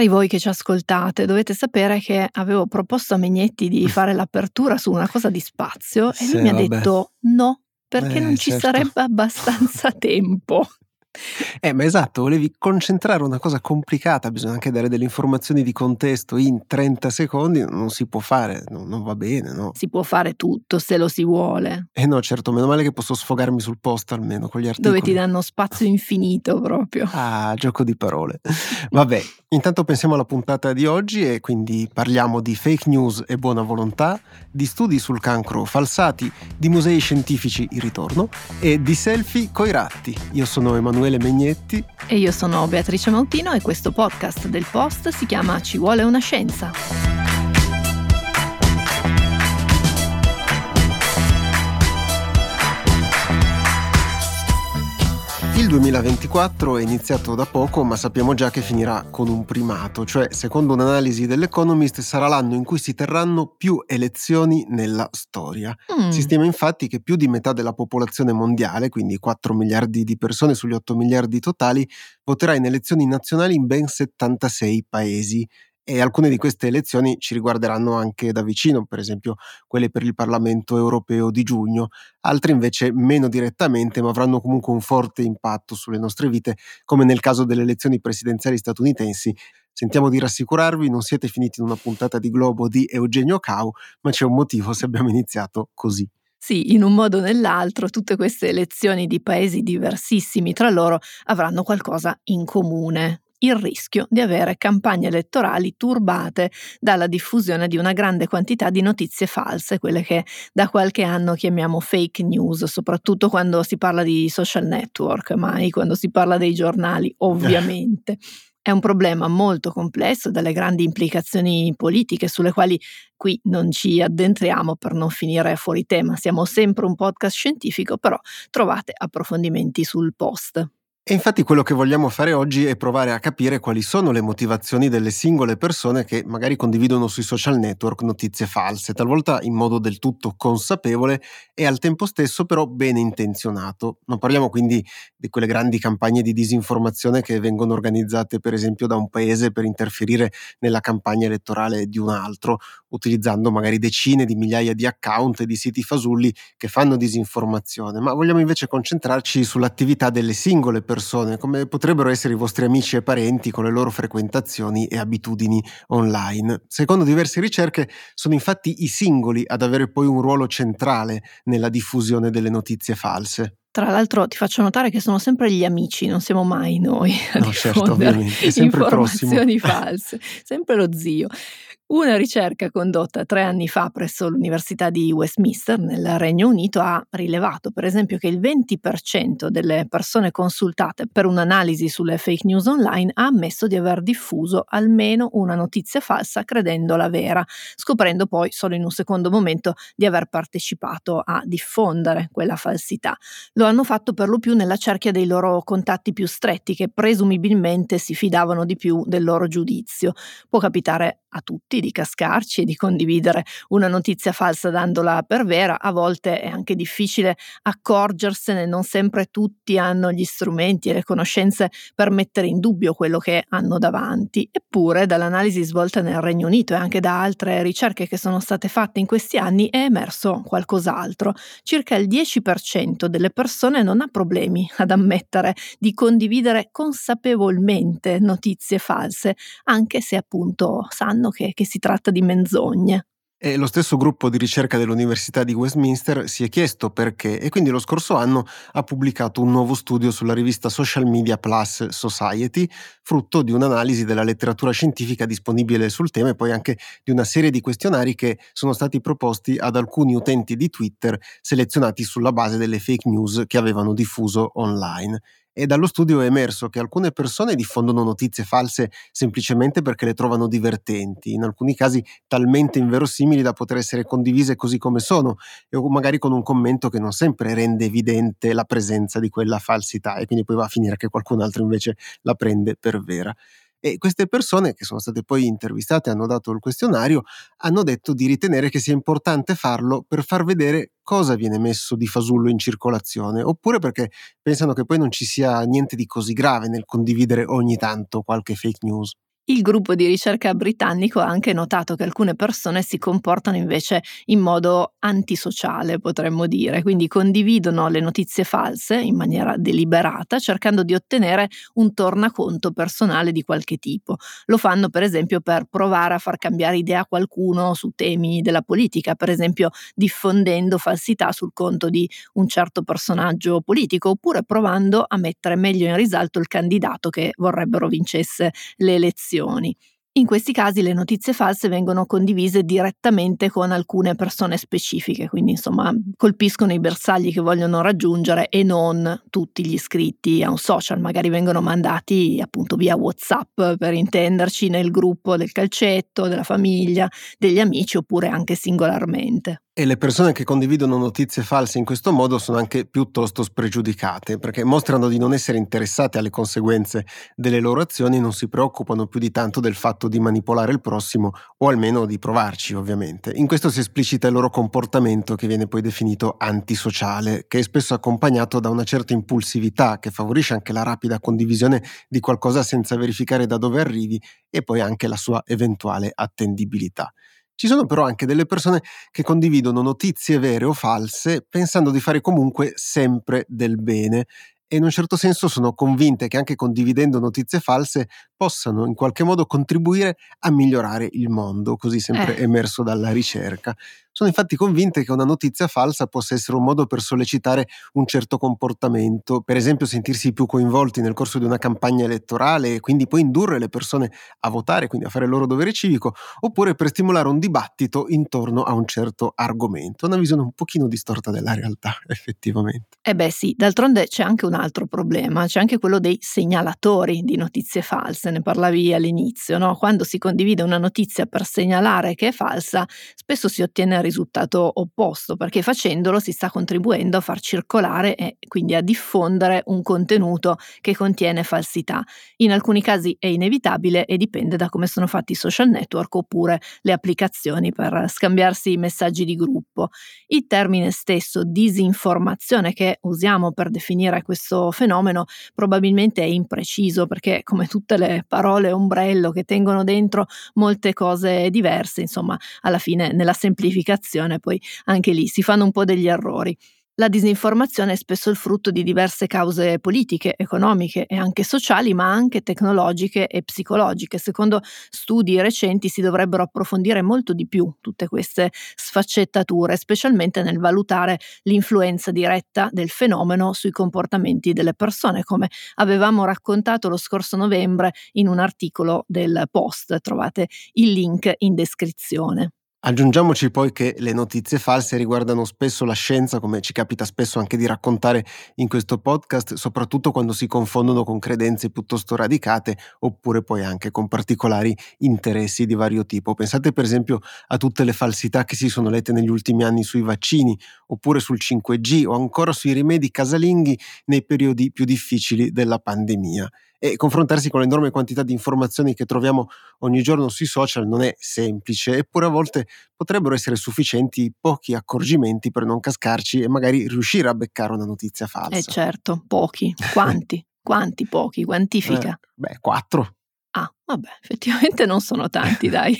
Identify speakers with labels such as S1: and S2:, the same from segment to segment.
S1: Cari voi che ci ascoltate, dovete sapere che avevo proposto a Megnetti di fare l'apertura su una cosa di spazio e
S2: Sì,
S1: lui mi ha
S2: vabbè.
S1: detto no, perché
S2: Eh,
S1: non ci
S2: certo.
S1: sarebbe abbastanza tempo.
S2: Eh, ma esatto, volevi concentrare una cosa complicata, bisogna anche dare delle informazioni di contesto in 30 secondi, non si può fare, no- non va bene, no?
S1: Si può fare tutto se lo si vuole,
S2: Eh no, certo, meno male che posso sfogarmi sul post almeno con gli articoli.
S1: dove ti danno spazio infinito proprio.
S2: Ah, gioco di parole. Vabbè, intanto pensiamo alla puntata di oggi e quindi parliamo di fake news e buona volontà, di studi sul cancro falsati, di musei scientifici in ritorno e di selfie coi ratti. Io sono Emanuele Megnetti.
S1: E io sono Beatrice Mautino e questo podcast del Post si chiama Ci vuole una scienza.
S2: Il 2024 è iniziato da poco, ma sappiamo già che finirà con un primato, cioè secondo un'analisi dell'Economist sarà l'anno in cui si terranno più elezioni nella storia.
S1: Mm,
S2: Si stima infatti che più di metà della popolazione mondiale, quindi 4 miliardi di persone sugli 8 miliardi totali, voterà in elezioni nazionali in ben 76 paesi. E alcune di queste elezioni ci riguarderanno anche da vicino, per esempio quelle per il Parlamento europeo di giugno, altre invece meno direttamente, ma avranno comunque un forte impatto sulle nostre vite, come nel caso delle elezioni presidenziali statunitensi. Sentiamo di rassicurarvi, non siete finiti in una puntata di Globo di Eugenio Cau, ma c'è un motivo se abbiamo iniziato così.
S1: Sì, in un modo o nell'altro tutte queste elezioni di paesi diversissimi tra loro avranno qualcosa in comune. Il rischio di avere campagne elettorali turbate dalla diffusione di una grande quantità di notizie false, quelle che da qualche anno chiamiamo fake news, soprattutto quando si parla di social network, mai quando si parla dei giornali, ovviamente. È un problema molto complesso, dalle grandi implicazioni politiche sulle quali qui non ci addentriamo per non finire fuori tema. Siamo sempre un podcast scientifico, però trovate approfondimenti sul post.
S2: E infatti quello che vogliamo fare oggi è provare a capire quali sono le motivazioni delle singole persone che magari condividono sui social network notizie false, talvolta in modo del tutto consapevole e al tempo stesso però bene intenzionato. Non parliamo quindi di quelle grandi campagne di disinformazione che vengono organizzate per esempio da un paese per interferire nella campagna elettorale di un altro, utilizzando magari decine di migliaia di account e di siti fasulli che fanno disinformazione, ma vogliamo invece concentrarci sull'attività delle singole persone, come potrebbero essere i vostri amici e parenti con le loro frequentazioni e abitudini online. Secondo diverse ricerche sono infatti i singoli ad avere poi un ruolo centrale nella diffusione delle notizie false.
S1: Tra l'altro ti faccio notare che sono sempre gli amici, non siamo mai noi a
S2: No, certo,
S1: diffondere
S2: sempre il prossimo.
S1: informazioni false, sempre lo zio. Una ricerca condotta tre anni fa presso l'Università di Westminster nel Regno Unito ha rilevato per esempio che il 20% delle persone consultate per un'analisi sulle fake news online ha ammesso di aver diffuso almeno una notizia falsa credendola vera, scoprendo poi solo in un secondo momento di aver partecipato a diffondere quella falsità. Lo hanno fatto per lo più nella cerchia dei loro contatti più stretti che presumibilmente si fidavano di più del loro giudizio. Può capitare a tutti di cascarci e di condividere una notizia falsa dandola per vera, a volte è anche difficile accorgersene, non sempre tutti hanno gli strumenti e le conoscenze per mettere in dubbio quello che hanno davanti. Eppure dall'analisi svolta nel Regno Unito e anche da altre ricerche che sono state fatte in questi anni è emerso qualcos'altro. Circa il 10% delle persone non ha problemi ad ammettere di condividere consapevolmente notizie false, anche se appunto sanno che, che si tratta di menzogne.
S2: E lo stesso gruppo di ricerca dell'Università di Westminster si è chiesto perché e quindi lo scorso anno ha pubblicato un nuovo studio sulla rivista Social Media Plus Society, frutto di un'analisi della letteratura scientifica disponibile sul tema e poi anche di una serie di questionari che sono stati proposti ad alcuni utenti di Twitter selezionati sulla base delle fake news che avevano diffuso online. E dallo studio è emerso che alcune persone diffondono notizie false semplicemente perché le trovano divertenti, in alcuni casi talmente inverosimili da poter essere condivise così come sono, o magari con un commento che non sempre rende evidente la presenza di quella falsità e quindi poi va a finire che qualcun altro invece la prende per vera. E queste persone, che sono state poi intervistate e hanno dato il questionario, hanno detto di ritenere che sia importante farlo per far vedere cosa viene messo di fasullo in circolazione, oppure perché pensano che poi non ci sia niente di così grave nel condividere ogni tanto qualche fake news.
S1: Il gruppo di ricerca britannico ha anche notato che alcune persone si comportano invece in modo antisociale, potremmo dire, quindi condividono le notizie false in maniera deliberata, cercando di ottenere un tornaconto personale di qualche tipo. Lo fanno per esempio per provare a far cambiare idea a qualcuno su temi della politica, per esempio diffondendo falsità sul conto di un certo personaggio politico, oppure provando a mettere meglio in risalto il candidato che vorrebbero vincesse le elezioni informazioni. In questi casi le notizie false vengono condivise direttamente con alcune persone specifiche, quindi insomma colpiscono i bersagli che vogliono raggiungere e non tutti gli iscritti a un social, magari vengono mandati appunto via WhatsApp per intenderci nel gruppo del calcetto, della famiglia, degli amici oppure anche singolarmente.
S2: E le persone che condividono notizie false in questo modo sono anche piuttosto spregiudicate, perché mostrano di non essere interessate alle conseguenze delle loro azioni e non si preoccupano più di tanto del fatto di manipolare il prossimo o almeno di provarci, ovviamente. In questo si esplicita il loro comportamento che viene poi definito antisociale, che è spesso accompagnato da una certa impulsività che favorisce anche la rapida condivisione di qualcosa senza verificare da dove arrivi e poi anche la sua eventuale attendibilità. Ci sono però anche delle persone che condividono notizie vere o false pensando di fare comunque sempre del bene e in un certo senso sono convinte che anche condividendo notizie false possano in qualche modo contribuire a migliorare il mondo, così sempre eh. emerso dalla ricerca. Sono infatti convinte che una notizia falsa possa essere un modo per sollecitare un certo comportamento, per esempio sentirsi più coinvolti nel corso di una campagna elettorale e quindi poi indurre le persone a votare, quindi a fare il loro dovere civico, oppure per stimolare un dibattito intorno a un certo argomento. Una visione un pochino distorta della realtà, effettivamente.
S1: Eh beh sì, d'altronde c'è anche un altro problema, c'è anche quello dei segnalatori di notizie false, ne parlavi all'inizio, no? Quando si condivide una notizia per segnalare che è falsa, spesso si ottiene il risultato opposto, perché facendolo si sta contribuendo a far circolare e quindi a diffondere un contenuto che contiene falsità. In alcuni casi è inevitabile e dipende da come sono fatti i social network oppure le applicazioni per scambiarsi i messaggi di gruppo. Il termine stesso disinformazione che usiamo per definire questo fenomeno probabilmente è impreciso perché come tutte le parole ombrello che tengono dentro molte cose diverse, insomma, alla fine nella semplificazione poi anche lì si fanno un po' degli errori. La disinformazione è spesso il frutto di diverse cause politiche, economiche e anche sociali, ma anche tecnologiche e psicologiche. Secondo studi recenti si dovrebbero approfondire molto di più tutte queste sfaccettature, specialmente nel valutare l'influenza diretta del fenomeno sui comportamenti delle persone, come avevamo raccontato lo scorso novembre in un articolo del Post. Trovate il link in descrizione.
S2: Aggiungiamoci poi che le notizie false riguardano spesso la scienza, come ci capita spesso anche di raccontare in questo podcast, soprattutto quando si confondono con credenze piuttosto radicate oppure poi anche con particolari interessi di vario tipo. Pensate per esempio a tutte le falsità che si sono lette negli ultimi anni sui vaccini, oppure sul 5G o ancora sui rimedi casalinghi nei periodi più difficili della pandemia e confrontarsi con l'enorme quantità di informazioni che troviamo ogni giorno sui social non è semplice, eppure a volte potrebbero essere sufficienti pochi accorgimenti per non cascarci e magari riuscire a beccare una notizia falsa.
S1: Eh certo, pochi. Quanti? Quanti pochi? Quantifica?
S2: Eh, beh, quattro.
S1: Ah, vabbè, effettivamente non sono tanti, dai.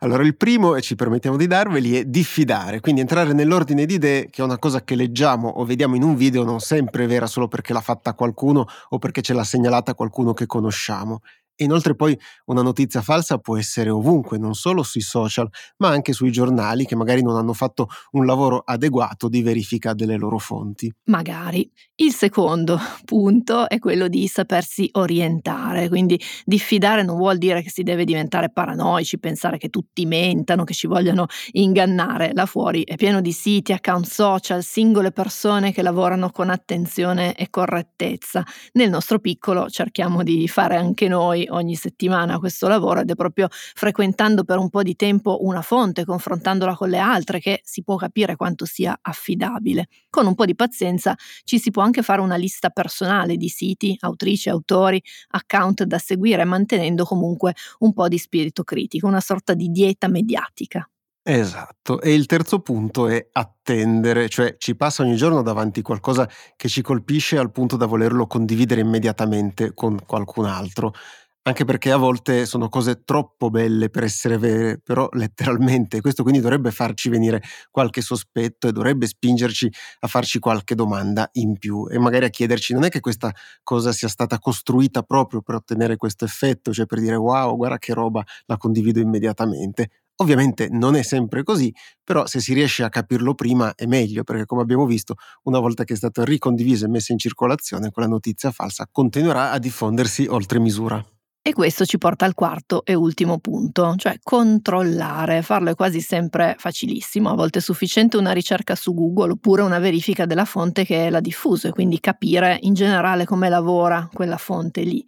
S2: Allora, il primo, e ci permettiamo di darveli, è diffidare, quindi entrare nell'ordine di idee, che è una cosa che leggiamo o vediamo in un video non sempre vera solo perché l'ha fatta qualcuno o perché ce l'ha segnalata qualcuno che conosciamo. Inoltre poi una notizia falsa può essere ovunque, non solo sui social, ma anche sui giornali che magari non hanno fatto un lavoro adeguato di verifica delle loro fonti.
S1: Magari. Il secondo punto è quello di sapersi orientare, quindi diffidare non vuol dire che si deve diventare paranoici, pensare che tutti mentano, che ci vogliano ingannare. Là fuori è pieno di siti, account social, singole persone che lavorano con attenzione e correttezza. Nel nostro piccolo cerchiamo di fare anche noi ogni settimana questo lavoro ed è proprio frequentando per un po' di tempo una fonte, confrontandola con le altre, che si può capire quanto sia affidabile. Con un po' di pazienza ci si può anche fare una lista personale di siti, autrici, autori, account da seguire, mantenendo comunque un po' di spirito critico, una sorta di dieta mediatica.
S2: Esatto, e il terzo punto è attendere, cioè ci passa ogni giorno davanti qualcosa che ci colpisce al punto da volerlo condividere immediatamente con qualcun altro. Anche perché a volte sono cose troppo belle per essere vere, però letteralmente. Questo quindi dovrebbe farci venire qualche sospetto e dovrebbe spingerci a farci qualche domanda in più e magari a chiederci non è che questa cosa sia stata costruita proprio per ottenere questo effetto, cioè per dire wow, guarda che roba, la condivido immediatamente. Ovviamente non è sempre così, però se si riesce a capirlo prima è meglio, perché come abbiamo visto, una volta che è stato ricondiviso e messo in circolazione, quella notizia falsa continuerà a diffondersi oltre misura.
S1: E questo ci porta al quarto e ultimo punto, cioè controllare. Farlo è quasi sempre facilissimo, a volte è sufficiente una ricerca su Google oppure una verifica della fonte che l'ha diffuso e quindi capire in generale come lavora quella fonte lì.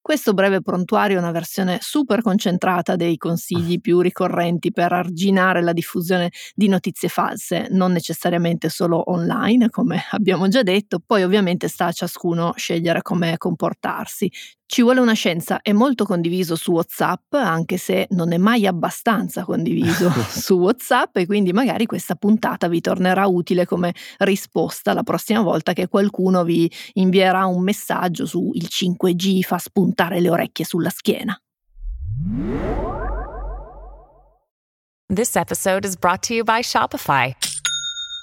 S1: Questo breve prontuario è una versione super concentrata dei consigli più ricorrenti per arginare la diffusione di notizie false, non necessariamente solo online, come abbiamo già detto, poi ovviamente sta a ciascuno scegliere come comportarsi. Ci vuole una scienza, è molto condiviso su WhatsApp, anche se non è mai abbastanza condiviso su WhatsApp e quindi magari questa puntata vi tornerà utile come risposta la prossima volta che qualcuno vi invierà un messaggio su il 5G fa spuntare le orecchie sulla schiena.
S3: This episode is brought to you by Shopify.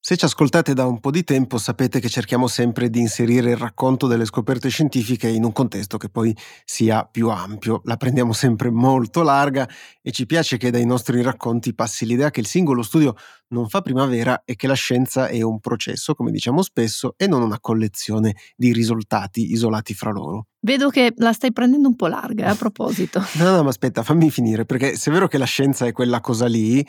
S2: Se ci ascoltate da un po' di tempo sapete che cerchiamo sempre di inserire il racconto delle scoperte scientifiche in un contesto che poi sia più ampio. La prendiamo sempre molto larga e ci piace che dai nostri racconti passi l'idea che il singolo studio non fa primavera e che la scienza è un processo, come diciamo spesso, e non una collezione di risultati isolati fra loro.
S1: Vedo che la stai prendendo un po' larga, eh, a proposito.
S2: no, no, ma aspetta, fammi finire, perché se è vero che la scienza è quella cosa lì,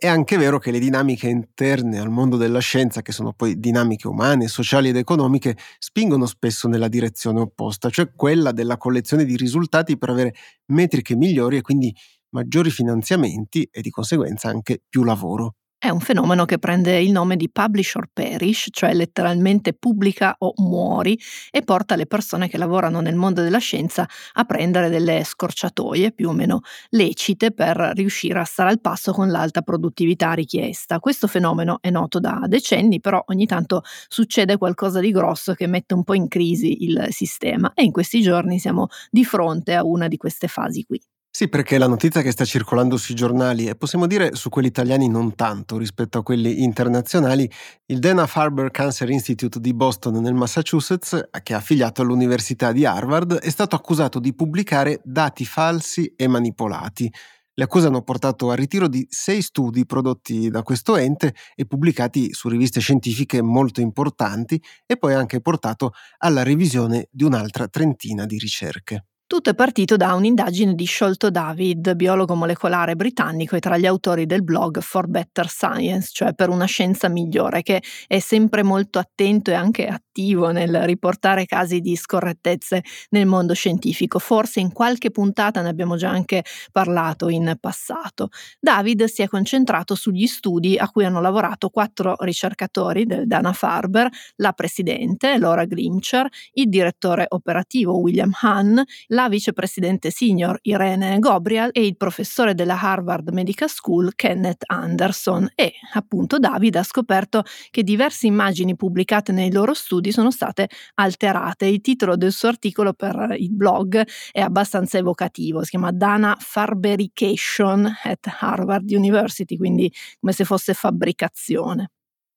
S2: è anche vero che le dinamiche interne al mondo della scienza, che sono poi dinamiche umane, sociali ed economiche, spingono spesso nella direzione opposta, cioè quella della collezione di risultati per avere metriche migliori e quindi maggiori finanziamenti e di conseguenza anche più lavoro.
S1: È un fenomeno che prende il nome di publish or perish, cioè letteralmente pubblica o muori, e porta le persone che lavorano nel mondo della scienza a prendere delle scorciatoie più o meno lecite per riuscire a stare al passo con l'alta produttività richiesta. Questo fenomeno è noto da decenni, però ogni tanto succede qualcosa di grosso che mette un po' in crisi il sistema e in questi giorni siamo di fronte a una di queste fasi qui.
S2: Sì, perché la notizia che sta circolando sui giornali, e possiamo dire su quelli italiani non tanto rispetto a quelli internazionali, il Dana-Farber Cancer Institute di Boston nel Massachusetts, che è affiliato all'Università di Harvard, è stato accusato di pubblicare dati falsi e manipolati. Le accuse hanno portato al ritiro di sei studi prodotti da questo ente e pubblicati su riviste scientifiche molto importanti e poi anche portato alla revisione di un'altra trentina di ricerche.
S1: Tutto è partito da un'indagine di Sholto David, biologo molecolare britannico e tra gli autori del blog For Better Science, cioè per una scienza migliore, che è sempre molto attento e anche attivo nel riportare casi di scorrettezze nel mondo scientifico. Forse in qualche puntata ne abbiamo già anche parlato in passato. David si è concentrato sugli studi a cui hanno lavorato quattro ricercatori del Dana Farber, la presidente Laura Grimcher, il direttore operativo William Hahn, la vicepresidente senior Irene Gobrial e il professore della Harvard Medical School Kenneth Anderson e appunto David ha scoperto che diverse immagini pubblicate nei loro studi sono state alterate. Il titolo del suo articolo per il blog è abbastanza evocativo, si chiama Dana Farberication at Harvard University, quindi come se fosse fabbricazione.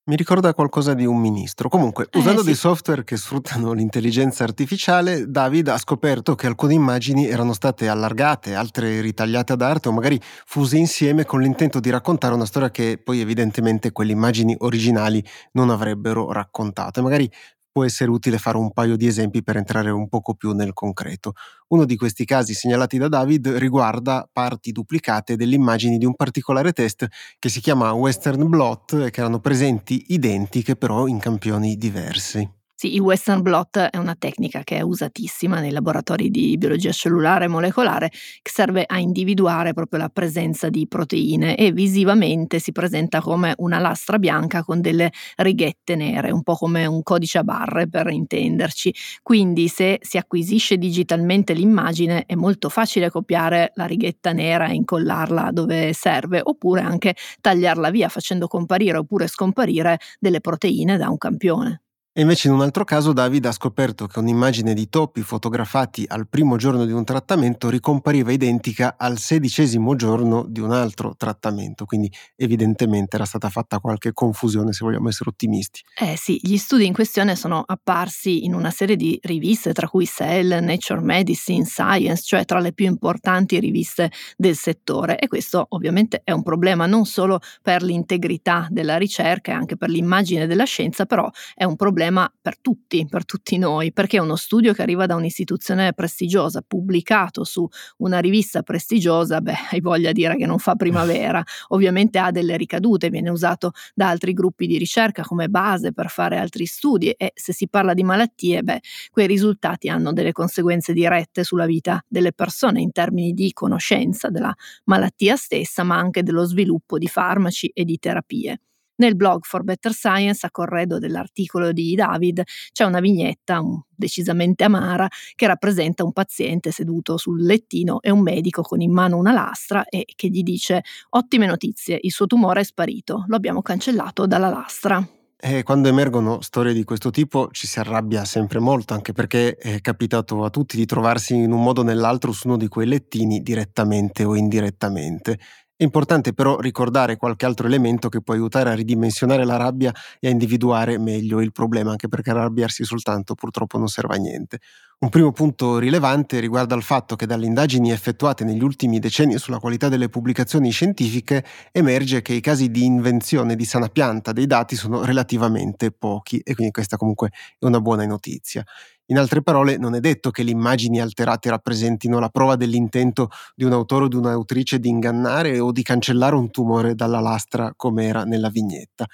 S2: Mi ricorda qualcosa di un ministro. Comunque, eh, usando sì. dei software che sfruttano l'intelligenza artificiale, David ha scoperto che alcune immagini erano state allargate, altre ritagliate ad arte o magari fuse insieme con l'intento di raccontare una storia che poi evidentemente quelle immagini originali non avrebbero raccontato. E magari può essere utile fare un paio di esempi per entrare un poco più nel concreto. Uno di questi casi segnalati da David riguarda parti duplicate delle immagini di un particolare test che si chiama Western Blot e che erano presenti identiche però in campioni diversi.
S1: Sì, il Western blot è una tecnica che è usatissima nei laboratori di biologia cellulare e molecolare che serve a individuare proprio la presenza di proteine e visivamente si presenta come una lastra bianca con delle righette nere, un po' come un codice a barre per intenderci. Quindi se si acquisisce digitalmente l'immagine è molto facile copiare la righetta nera e incollarla dove serve oppure anche tagliarla via facendo comparire oppure scomparire delle proteine da un campione.
S2: E invece in un altro caso David ha scoperto che un'immagine di topi fotografati al primo giorno di un trattamento ricompariva identica al sedicesimo giorno di un altro trattamento, quindi evidentemente era stata fatta qualche confusione se vogliamo essere ottimisti.
S1: Eh sì, gli studi in questione sono apparsi in una serie di riviste, tra cui Cell, Nature Medicine, Science, cioè tra le più importanti riviste del settore e questo ovviamente è un problema non solo per l'integrità della ricerca e anche per l'immagine della scienza, però è un problema problema per tutti, per tutti noi, perché uno studio che arriva da un'istituzione prestigiosa, pubblicato su una rivista prestigiosa, beh, hai voglia di dire che non fa primavera, ovviamente ha delle ricadute, viene usato da altri gruppi di ricerca come base per fare altri studi e se si parla di malattie, beh, quei risultati hanno delle conseguenze dirette sulla vita delle persone in termini di conoscenza della malattia stessa, ma anche dello sviluppo di farmaci e di terapie. Nel blog For Better Science, a corredo dell'articolo di David, c'è una vignetta decisamente amara che rappresenta un paziente seduto sul lettino e un medico con in mano una lastra e che gli dice ottime notizie, il suo tumore è sparito, lo abbiamo cancellato dalla lastra.
S2: E quando emergono storie di questo tipo ci si arrabbia sempre molto, anche perché è capitato a tutti di trovarsi in un modo o nell'altro su uno di quei lettini, direttamente o indirettamente. È importante però ricordare qualche altro elemento che può aiutare a ridimensionare la rabbia e a individuare meglio il problema, anche perché arrabbiarsi soltanto purtroppo non serve a niente. Un primo punto rilevante riguarda il fatto che dalle indagini effettuate negli ultimi decenni sulla qualità delle pubblicazioni scientifiche emerge che i casi di invenzione di sana pianta dei dati sono relativamente pochi e quindi questa comunque è una buona notizia. In altre parole, non è detto che le immagini alterate rappresentino la prova dell'intento di un autore o di un'autrice di ingannare o di cancellare un tumore dalla lastra come era nella vignetta.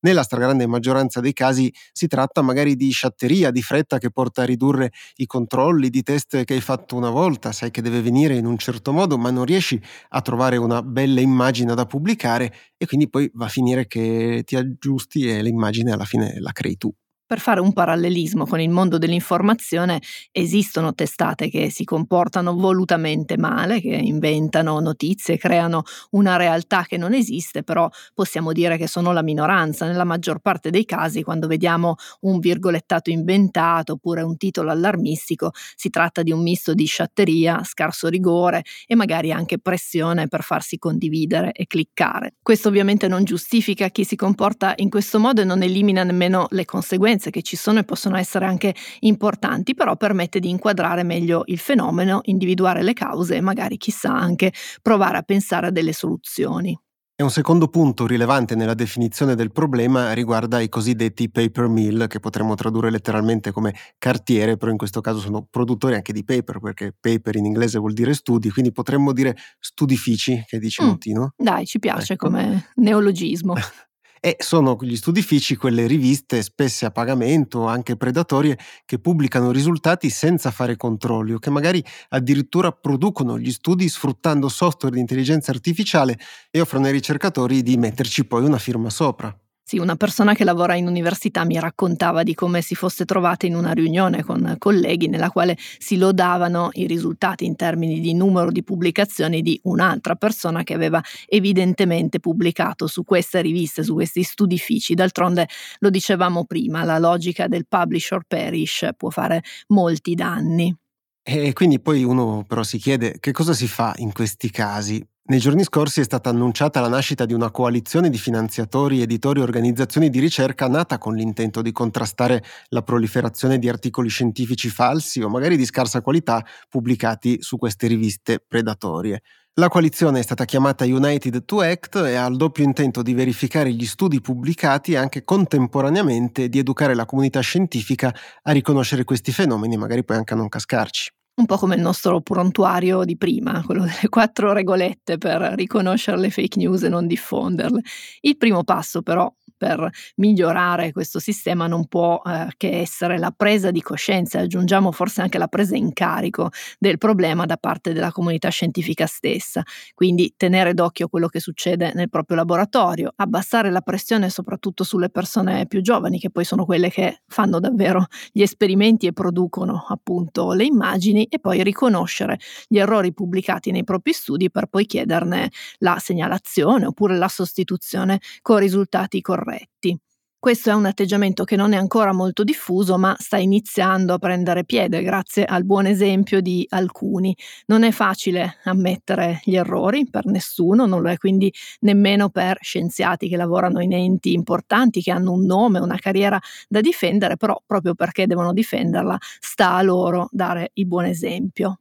S2: Nella stragrande maggioranza dei casi si tratta magari di sciatteria, di fretta che porta a ridurre i controlli di test che hai fatto una volta, sai che deve venire in un certo modo, ma non riesci a trovare una bella immagine da pubblicare e quindi poi va a finire che ti aggiusti e l'immagine alla fine la crei tu.
S1: Per fare un parallelismo con il mondo dell'informazione, esistono testate che si comportano volutamente male, che inventano notizie, creano una realtà che non esiste, però possiamo dire che sono la minoranza. Nella maggior parte dei casi, quando vediamo un virgolettato inventato oppure un titolo allarmistico, si tratta di un misto di sciatteria, scarso rigore e magari anche pressione per farsi condividere e cliccare. Questo ovviamente non giustifica chi si comporta in questo modo e non elimina nemmeno le conseguenze conseguenze che ci sono e possono essere anche importanti, però permette di inquadrare meglio il fenomeno, individuare le cause e magari chissà anche provare a pensare a delle soluzioni.
S2: E un secondo punto rilevante nella definizione del problema riguarda i cosiddetti paper mill, che potremmo tradurre letteralmente come cartiere, però in questo caso sono produttori anche di paper, perché paper in inglese vuol dire studi, quindi potremmo dire studifici, che dice mm, Montino.
S1: Dai, ci piace ecco. come neologismo.
S2: e sono gli studifici quelle riviste spesse a pagamento, anche predatorie, che pubblicano risultati senza fare controlli o che magari addirittura producono gli studi sfruttando software di intelligenza artificiale e offrono ai ricercatori di metterci poi una firma sopra.
S1: Sì, una persona che lavora in università mi raccontava di come si fosse trovata in una riunione con colleghi nella quale si lodavano i risultati in termini di numero di pubblicazioni di un'altra persona che aveva evidentemente pubblicato su queste riviste, su questi studifici. D'altronde lo dicevamo prima, la logica del publisher perish può fare molti danni.
S2: E quindi poi uno però si chiede che cosa si fa in questi casi nei giorni scorsi è stata annunciata la nascita di una coalizione di finanziatori, editori e organizzazioni di ricerca nata con l'intento di contrastare la proliferazione di articoli scientifici falsi o magari di scarsa qualità pubblicati su queste riviste predatorie. La coalizione è stata chiamata United to Act e ha il doppio intento di verificare gli studi pubblicati e anche contemporaneamente di educare la comunità scientifica a riconoscere questi fenomeni e magari poi anche a non cascarci
S1: un po' come il nostro prontuario di prima, quello delle quattro regolette per riconoscere le fake news e non diffonderle. Il primo passo però per migliorare questo sistema non può eh, che essere la presa di coscienza, aggiungiamo forse anche la presa in carico del problema da parte della comunità scientifica stessa. Quindi tenere d'occhio quello che succede nel proprio laboratorio, abbassare la pressione soprattutto sulle persone più giovani, che poi sono quelle che fanno davvero gli esperimenti e producono appunto le immagini, e poi riconoscere gli errori pubblicati nei propri studi per poi chiederne la segnalazione oppure la sostituzione con risultati corretti. Questo è un atteggiamento che non è ancora molto diffuso, ma sta iniziando a prendere piede grazie al buon esempio di alcuni. Non è facile ammettere gli errori per nessuno, non lo è quindi nemmeno per scienziati che lavorano in enti importanti, che hanno un nome, una carriera da difendere, però proprio perché devono difenderla, sta a loro dare il buon esempio.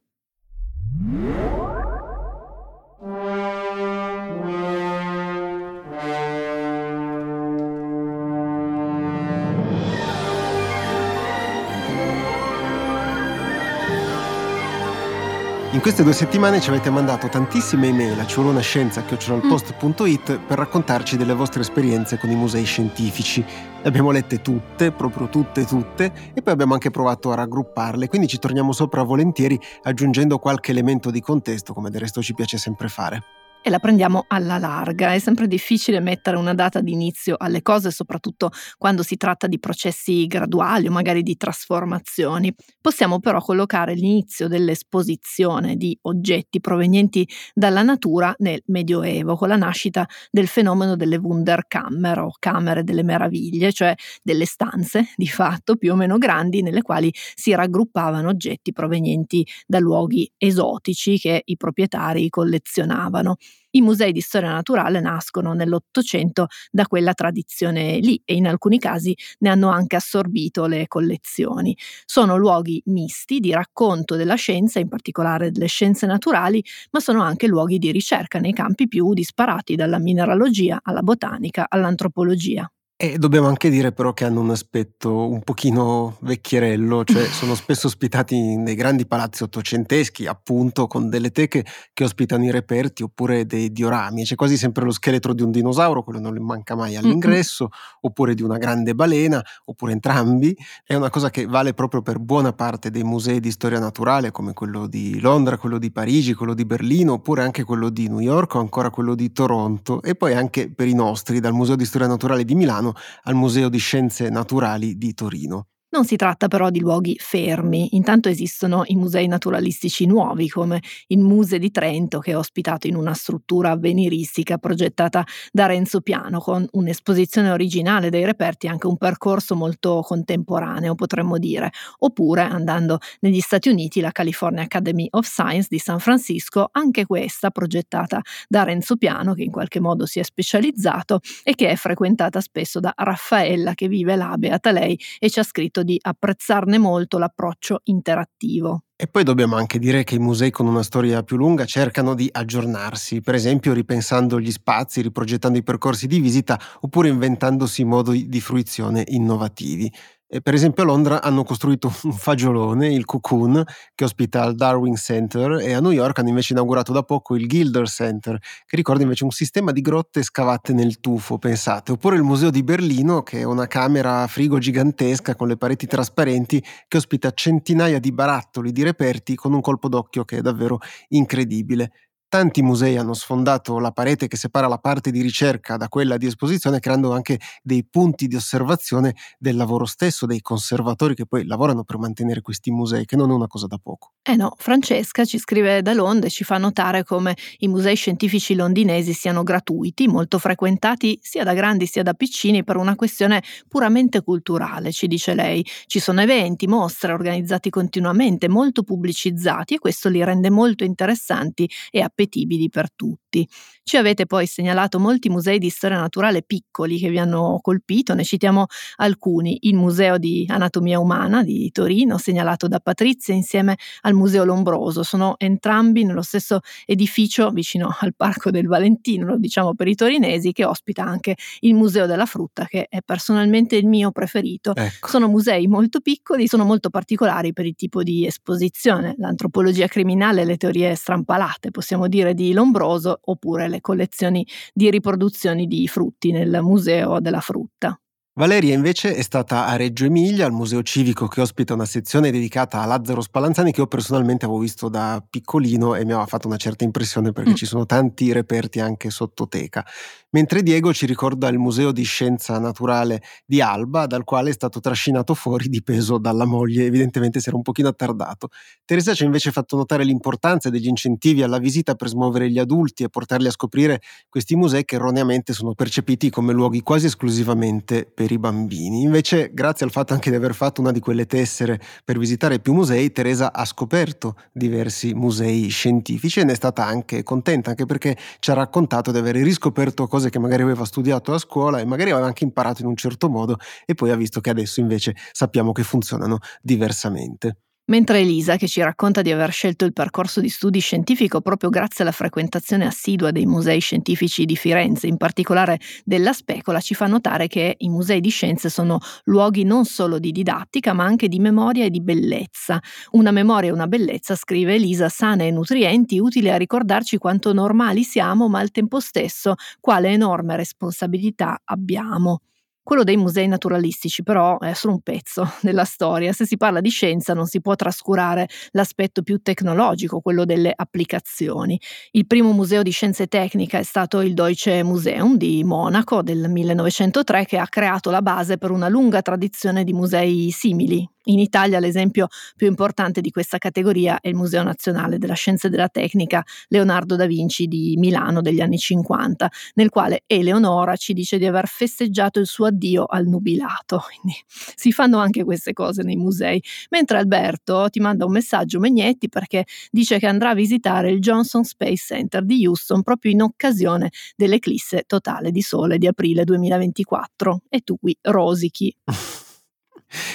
S2: In queste due settimane ci avete mandato tantissime email a ciolonascienza.it per raccontarci delle vostre esperienze con i musei scientifici. Le abbiamo lette tutte, proprio tutte, tutte, e poi abbiamo anche provato a raggrupparle, quindi ci torniamo sopra volentieri aggiungendo qualche elemento di contesto, come del resto ci piace sempre fare
S1: e la prendiamo alla larga. È sempre difficile mettere una data di inizio alle cose, soprattutto quando si tratta di processi graduali o magari di trasformazioni. Possiamo però collocare l'inizio dell'esposizione di oggetti provenienti dalla natura nel Medioevo, con la nascita del fenomeno delle Wunderkammer o camere delle meraviglie, cioè delle stanze di fatto più o meno grandi nelle quali si raggruppavano oggetti provenienti da luoghi esotici che i proprietari collezionavano. I musei di storia naturale nascono nell'Ottocento da quella tradizione lì e in alcuni casi ne hanno anche assorbito le collezioni. Sono luoghi misti di racconto della scienza, in particolare delle scienze naturali, ma sono anche luoghi di ricerca nei campi più disparati, dalla mineralogia alla botanica all'antropologia.
S2: E dobbiamo anche dire però che hanno un aspetto un pochino vecchierello, cioè sono spesso ospitati nei grandi palazzi ottocenteschi, appunto, con delle teche che ospitano i reperti oppure dei diorami. C'è quasi sempre lo scheletro di un dinosauro, quello non manca mai all'ingresso, mm-hmm. oppure di una grande balena, oppure entrambi. È una cosa che vale proprio per buona parte dei musei di storia naturale, come quello di Londra, quello di Parigi, quello di Berlino, oppure anche quello di New York o ancora quello di Toronto, e poi anche per i nostri, dal Museo di Storia Naturale di Milano Milano al Museo di Scienze Naturali di Torino.
S1: Non si tratta però di luoghi fermi, intanto esistono i musei naturalistici nuovi come il Muse di Trento che è ospitato in una struttura avveniristica progettata da Renzo Piano con un'esposizione originale dei reperti e anche un percorso molto contemporaneo potremmo dire, oppure andando negli Stati Uniti la California Academy of Science di San Francisco, anche questa progettata da Renzo Piano che in qualche modo si è specializzato e che è frequentata spesso da Raffaella che vive là, beata lei, e ci ha scritto detto di apprezzarne molto l'approccio interattivo.
S2: E poi dobbiamo anche dire che i musei con una storia più lunga cercano di aggiornarsi, per esempio ripensando gli spazi, riprogettando i percorsi di visita oppure inventandosi modi di fruizione innovativi. E per esempio a Londra hanno costruito un fagiolone, il Cocoon, che ospita il Darwin Center e a New York hanno invece inaugurato da poco il Gilder Center, che ricorda invece un sistema di grotte scavate nel tufo, pensate. Oppure il Museo di Berlino, che è una camera a frigo gigantesca con le pareti trasparenti, che ospita centinaia di barattoli di reperti con un colpo d'occhio che è davvero incredibile. Tanti musei hanno sfondato la parete che separa la parte di ricerca da quella di esposizione, creando anche dei punti di osservazione del lavoro stesso dei conservatori che poi lavorano per mantenere questi musei, che non è una cosa da poco.
S1: Eh no, Francesca ci scrive da Londra e ci fa notare come i musei scientifici londinesi siano gratuiti, molto frequentati sia da grandi sia da piccini per una questione puramente culturale, ci dice lei. Ci sono eventi, mostre organizzati continuamente, molto pubblicizzati e questo li rende molto interessanti e appetibili per tutti. Ci avete poi segnalato molti musei di storia naturale piccoli che vi hanno colpito, ne citiamo alcuni. Il Museo di Anatomia Umana di Torino, segnalato da Patrizia, insieme al Museo Lombroso. Sono entrambi nello stesso edificio vicino al Parco del Valentino, lo diciamo per i torinesi, che ospita anche il Museo della Frutta, che è personalmente il mio preferito. Ecco. Sono musei molto piccoli, sono molto particolari per il tipo di esposizione. L'antropologia criminale le teorie strampalate, possiamo dire, di Lombroso oppure le collezioni di riproduzioni di frutti nel Museo della Frutta.
S2: Valeria invece è stata a Reggio Emilia, al Museo Civico che ospita una sezione dedicata a Lazzaro Spallanzani che io personalmente avevo visto da piccolino e mi aveva fatto una certa impressione perché mm. ci sono tanti reperti anche sottoteca. Mentre Diego ci ricorda il Museo di Scienza Naturale di Alba, dal quale è stato trascinato fuori di peso dalla moglie, evidentemente si era un pochino attardato. Teresa ci ha invece fatto notare l'importanza degli incentivi alla visita per smuovere gli adulti e portarli a scoprire questi musei che erroneamente sono percepiti come luoghi quasi esclusivamente per per i bambini. Invece, grazie al fatto anche di aver fatto una di quelle tessere per visitare più musei, Teresa ha scoperto diversi musei scientifici e ne è stata anche contenta, anche perché ci ha raccontato di aver riscoperto cose che magari aveva studiato a scuola e magari aveva anche imparato in un certo modo e poi ha visto che adesso invece sappiamo che funzionano diversamente.
S1: Mentre Elisa, che ci racconta di aver scelto il percorso di studi scientifico proprio grazie alla frequentazione assidua dei musei scientifici di Firenze, in particolare della Specola, ci fa notare che i musei di scienze sono luoghi non solo di didattica, ma anche di memoria e di bellezza. Una memoria e una bellezza, scrive Elisa, sane e nutrienti, utili a ricordarci quanto normali siamo, ma al tempo stesso quale enorme responsabilità abbiamo. Quello dei musei naturalistici però è solo un pezzo della storia. Se si parla di scienza non si può trascurare l'aspetto più tecnologico, quello delle applicazioni. Il primo museo di scienze tecniche è stato il Deutsche Museum di Monaco del 1903 che ha creato la base per una lunga tradizione di musei simili in Italia l'esempio più importante di questa categoria è il Museo Nazionale della Scienza e della Tecnica Leonardo da Vinci di Milano degli anni 50, nel quale Eleonora ci dice di aver festeggiato il suo addio al nubilato. Quindi si fanno anche queste cose nei musei. Mentre Alberto ti manda un messaggio Megnetti perché dice che andrà a visitare il Johnson Space Center di Houston proprio in occasione dell'eclisse totale di sole di aprile 2024. E tu qui rosichi.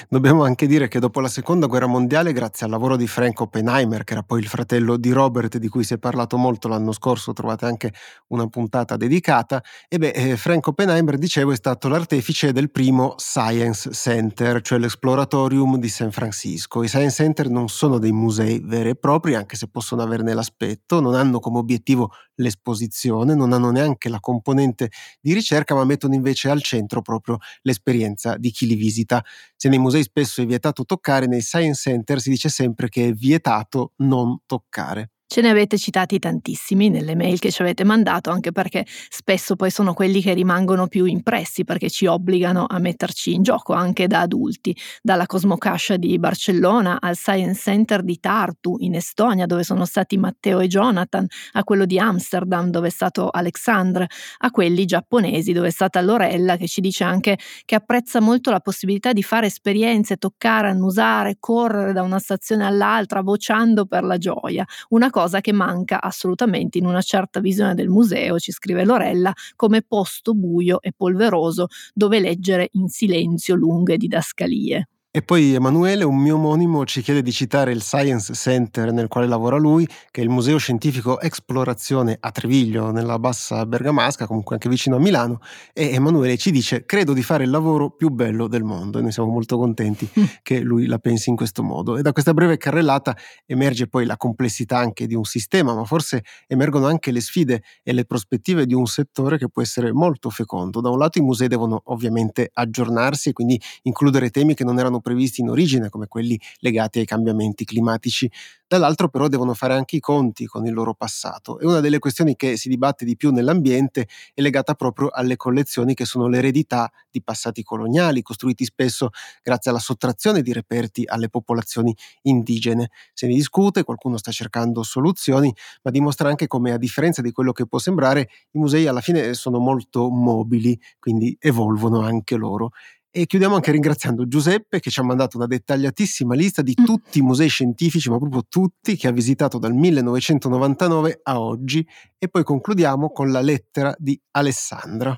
S2: Dobbiamo anche dire che dopo la seconda guerra mondiale, grazie al lavoro di Frank Oppenheimer, che era poi il fratello di Robert, di cui si è parlato molto l'anno scorso, trovate anche una puntata dedicata, e beh, eh, Frank Oppenheimer, dicevo, è stato l'artefice del primo Science Center, cioè l'Exploratorium di San Francisco. I Science Center non sono dei musei veri e propri, anche se possono averne l'aspetto, non hanno come obiettivo l'esposizione, non hanno neanche la componente di ricerca, ma mettono invece al centro proprio l'esperienza di chi li visita. Se nei musei spesso è vietato toccare, nei science center si dice sempre che è vietato non toccare.
S1: Ce ne avete citati tantissimi nelle mail che ci avete mandato, anche perché spesso poi sono quelli che rimangono più impressi perché ci obbligano a metterci in gioco anche da adulti, dalla Cosmocascia di Barcellona al Science Center di Tartu in Estonia dove sono stati Matteo e Jonathan, a quello di Amsterdam dove è stato Alexandre, a quelli giapponesi dove è stata Lorella che ci dice anche che apprezza molto la possibilità di fare esperienze, toccare, annusare, correre da una stazione all'altra, vociando per la gioia. Una cosa cosa che manca assolutamente in una certa visione del museo, ci scrive Lorella, come posto buio e polveroso dove leggere in silenzio lunghe didascalie.
S2: E poi Emanuele, un mio omonimo, ci chiede di citare il Science Center nel quale lavora lui, che è il Museo Scientifico Esplorazione a Treviglio, nella bassa bergamasca, comunque anche vicino a Milano. E Emanuele ci dice: Credo di fare il lavoro più bello del mondo. E noi siamo molto contenti mm. che lui la pensi in questo modo. E da questa breve carrellata emerge poi la complessità anche di un sistema, ma forse emergono anche le sfide e le prospettive di un settore che può essere molto fecondo. Da un lato, i musei devono ovviamente aggiornarsi e quindi includere temi che non erano previsti in origine, come quelli legati ai cambiamenti climatici. Dall'altro però devono fare anche i conti con il loro passato e una delle questioni che si dibatte di più nell'ambiente è legata proprio alle collezioni che sono l'eredità di passati coloniali, costruiti spesso grazie alla sottrazione di reperti alle popolazioni indigene. Se ne discute, qualcuno sta cercando soluzioni, ma dimostra anche come a differenza di quello che può sembrare, i musei alla fine sono molto mobili, quindi evolvono anche loro. E chiudiamo anche ringraziando Giuseppe che ci ha mandato una dettagliatissima lista di mm. tutti i musei scientifici, ma proprio tutti, che ha visitato dal 1999 a oggi. E poi concludiamo con la lettera di Alessandra.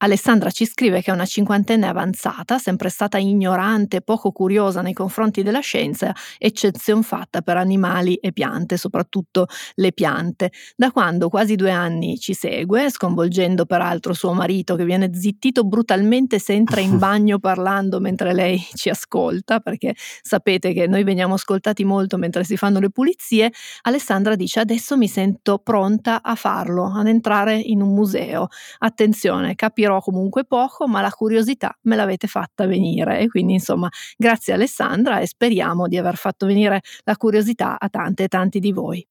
S1: Alessandra ci scrive che è una cinquantenne avanzata, sempre stata ignorante, poco curiosa nei confronti della scienza, eccezion fatta per animali e piante, soprattutto le piante. Da quando quasi due anni ci segue, sconvolgendo peraltro suo marito che viene zittito brutalmente se entra in bagno parlando mentre lei ci ascolta, perché sapete che noi veniamo ascoltati molto mentre si fanno le pulizie, Alessandra dice adesso mi sento pronta a farlo, ad entrare in un museo. Attenzione, capirò comunque poco, ma la curiosità me l'avete fatta venire e quindi insomma grazie Alessandra e speriamo di aver fatto venire la curiosità a tante e tanti di voi.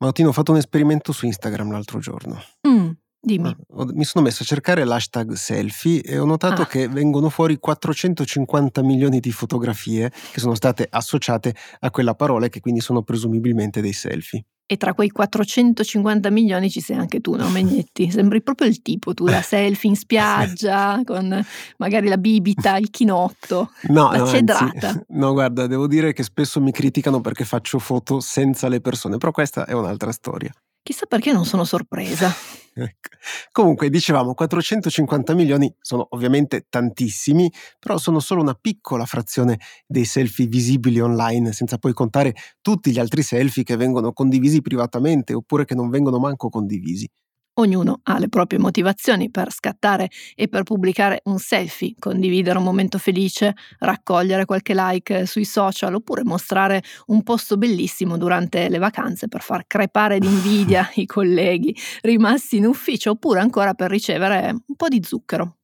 S2: Mautino, ho fatto un esperimento su Instagram l'altro giorno.
S1: Mm. Dimmi.
S2: Ah, mi sono messo a cercare l'hashtag selfie e ho notato
S1: Ah.
S2: che vengono fuori 450 milioni di fotografie che sono state associate a quella parola e che quindi sono presumibilmente dei selfie.
S1: E tra quei 450 milioni ci sei anche tu, no Megnetti? Sembri proprio il tipo tu, da selfie in spiaggia, con magari la bibita, il chinotto,
S2: No,
S1: la
S2: no, anzi,
S1: cedrata.
S2: no, guarda, devo dire che spesso mi criticano perché faccio foto senza le persone, però questa è un'altra storia.
S1: Chissà perché non sono sorpresa.
S2: Ecco. Comunque, dicevamo, 450 milioni sono ovviamente tantissimi, però sono solo una piccola frazione dei selfie visibili online, senza poi contare tutti gli altri selfie che vengono condivisi privatamente oppure che non vengono manco condivisi.
S1: Ognuno ha le proprie motivazioni per scattare e per pubblicare un selfie, condividere un momento felice, raccogliere qualche like sui social oppure mostrare un posto bellissimo durante le vacanze per far crepare d'invidia i colleghi rimasti in ufficio oppure ancora per ricevere un po' di zucchero.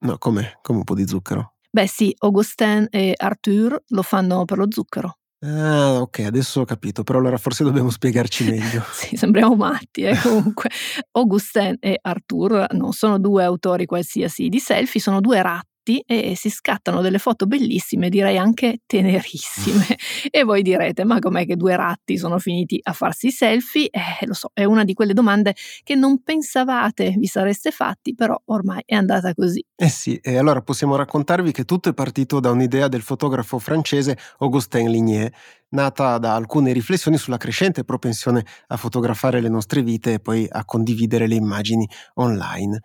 S2: No, come? Come un po' di zucchero.
S1: Beh sì, Augustin e Arthur lo fanno per lo zucchero.
S2: Ah, ok, adesso ho capito, però allora forse dobbiamo spiegarci meglio.
S1: Sì, sembriamo matti, eh, comunque. Augustin e Arthur non sono due autori qualsiasi di selfie, sono due ratti e si scattano delle foto bellissime, direi anche tenerissime. E voi direte, ma com'è che due ratti sono finiti a farsi i selfie? Eh, lo so, è una di quelle domande che non pensavate vi sareste fatti, però ormai è andata così.
S2: Eh sì, e allora possiamo raccontarvi che tutto è partito da un'idea del fotografo francese Augustin Ligné, nata da alcune riflessioni sulla crescente propensione a fotografare le nostre vite e poi a condividere le immagini online.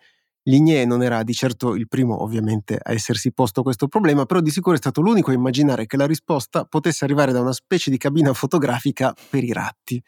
S2: Ligné non era di certo il primo, ovviamente, a essersi posto questo problema, però di sicuro è stato l'unico a immaginare che la risposta potesse arrivare da una specie di cabina fotografica per i ratti.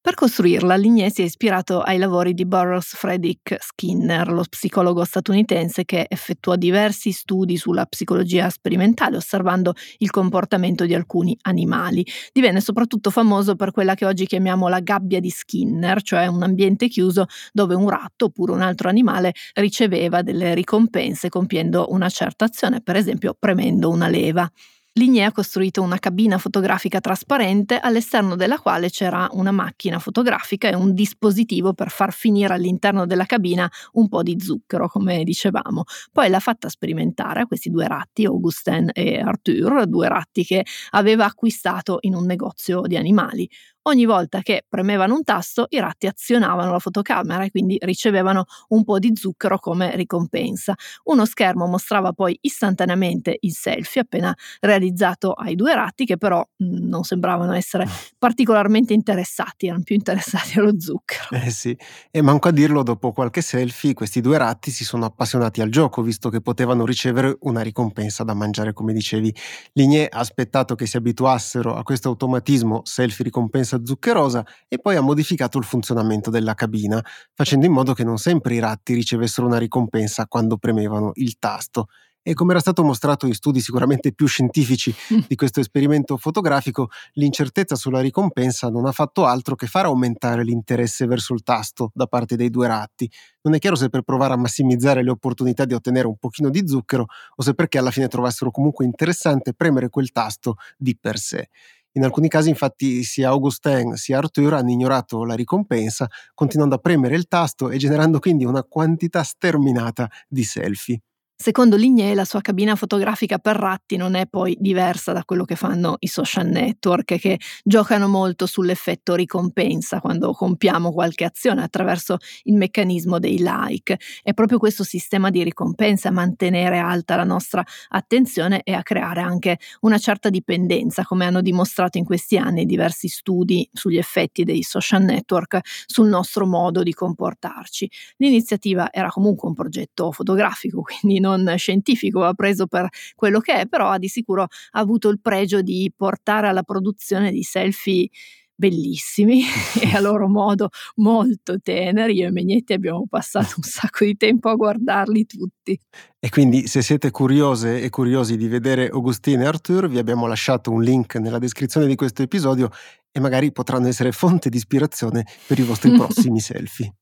S1: Per costruirla, Ligné si è ispirato ai lavori di Burroughs Frederick Skinner, lo psicologo statunitense che effettuò diversi studi sulla psicologia sperimentale osservando il comportamento di alcuni animali. Divenne soprattutto famoso per quella che oggi chiamiamo la gabbia di Skinner, cioè un ambiente chiuso dove un ratto oppure un altro animale riceveva delle ricompense compiendo una certa azione, per esempio premendo una leva. Ligné ha costruito una cabina fotografica trasparente all'esterno della quale c'era una macchina fotografica e un dispositivo per far finire all'interno della cabina un po' di zucchero, come dicevamo. Poi l'ha fatta sperimentare a questi due ratti, Augustin e Arthur, due ratti che aveva acquistato in un negozio di animali. Ogni volta che premevano un tasto, i ratti azionavano la fotocamera e quindi ricevevano un po' di zucchero come ricompensa. Uno schermo mostrava poi istantaneamente il selfie appena realizzato ai due ratti, che però mh, non sembravano essere particolarmente interessati, erano più interessati allo zucchero.
S2: Eh sì, e manco a dirlo, dopo qualche selfie, questi due ratti si sono appassionati al gioco, visto che potevano ricevere una ricompensa da mangiare, come dicevi. Ligné ha aspettato che si abituassero a questo automatismo selfie ricompensa zuccherosa e poi ha modificato il funzionamento della cabina, facendo in modo che non sempre i ratti ricevessero una ricompensa quando premevano il tasto. E come era stato mostrato in studi sicuramente più scientifici di questo esperimento fotografico, l'incertezza sulla ricompensa non ha fatto altro che far aumentare l'interesse verso il tasto da parte dei due ratti. Non è chiaro se per provare a massimizzare le opportunità di ottenere un pochino di zucchero o se perché alla fine trovassero comunque interessante premere quel tasto di per sé. In alcuni casi, infatti, sia Augustin sia Arthur hanno ignorato la ricompensa, continuando a premere il tasto e generando quindi una quantità sterminata di selfie.
S1: Secondo Lignè la sua cabina fotografica per ratti non è poi diversa da quello che fanno i social network che giocano molto sull'effetto ricompensa quando compiamo qualche azione attraverso il meccanismo dei like. È proprio questo sistema di ricompensa a mantenere alta la nostra attenzione e a creare anche una certa dipendenza, come hanno dimostrato in questi anni diversi studi sugli effetti dei social network sul nostro modo di comportarci. L'iniziativa era comunque un progetto fotografico, quindi non scientifico, va preso per quello che è, però ha di sicuro avuto il pregio di portare alla produzione di selfie bellissimi e a loro modo molto teneri. Io e Megnetti abbiamo passato un sacco di tempo a guardarli tutti.
S2: E quindi se siete curiose e curiosi di vedere Augustine e Arthur, vi abbiamo lasciato un link nella descrizione di questo episodio e magari potranno essere fonte di ispirazione per i vostri prossimi selfie.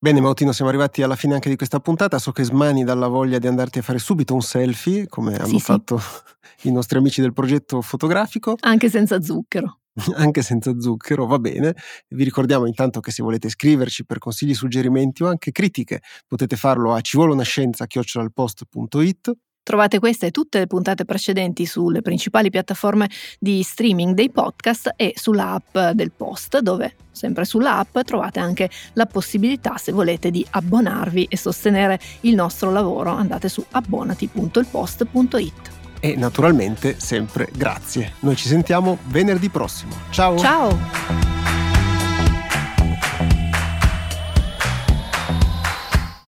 S2: Bene Mautino, siamo arrivati alla fine anche di questa puntata. So che smani dalla voglia di andarti a fare subito un selfie, come hanno
S1: sì.
S2: fatto i nostri amici del progetto fotografico,
S1: Anche senza zucchero.
S2: anche senza zucchero, va bene. Vi ricordiamo intanto che se volete scriverci per consigli, suggerimenti o anche critiche, potete farlo a civolonascienza@post.it.
S1: Trovate queste e tutte le puntate precedenti sulle principali piattaforme di streaming dei podcast e sulla app del Post, dove sempre sulla app trovate anche la possibilità, se volete, di abbonarvi e sostenere il nostro lavoro. Andate su abbonati.ilpost.it.
S2: E naturalmente sempre grazie. Noi ci sentiamo venerdì prossimo. Ciao!
S1: Ciao!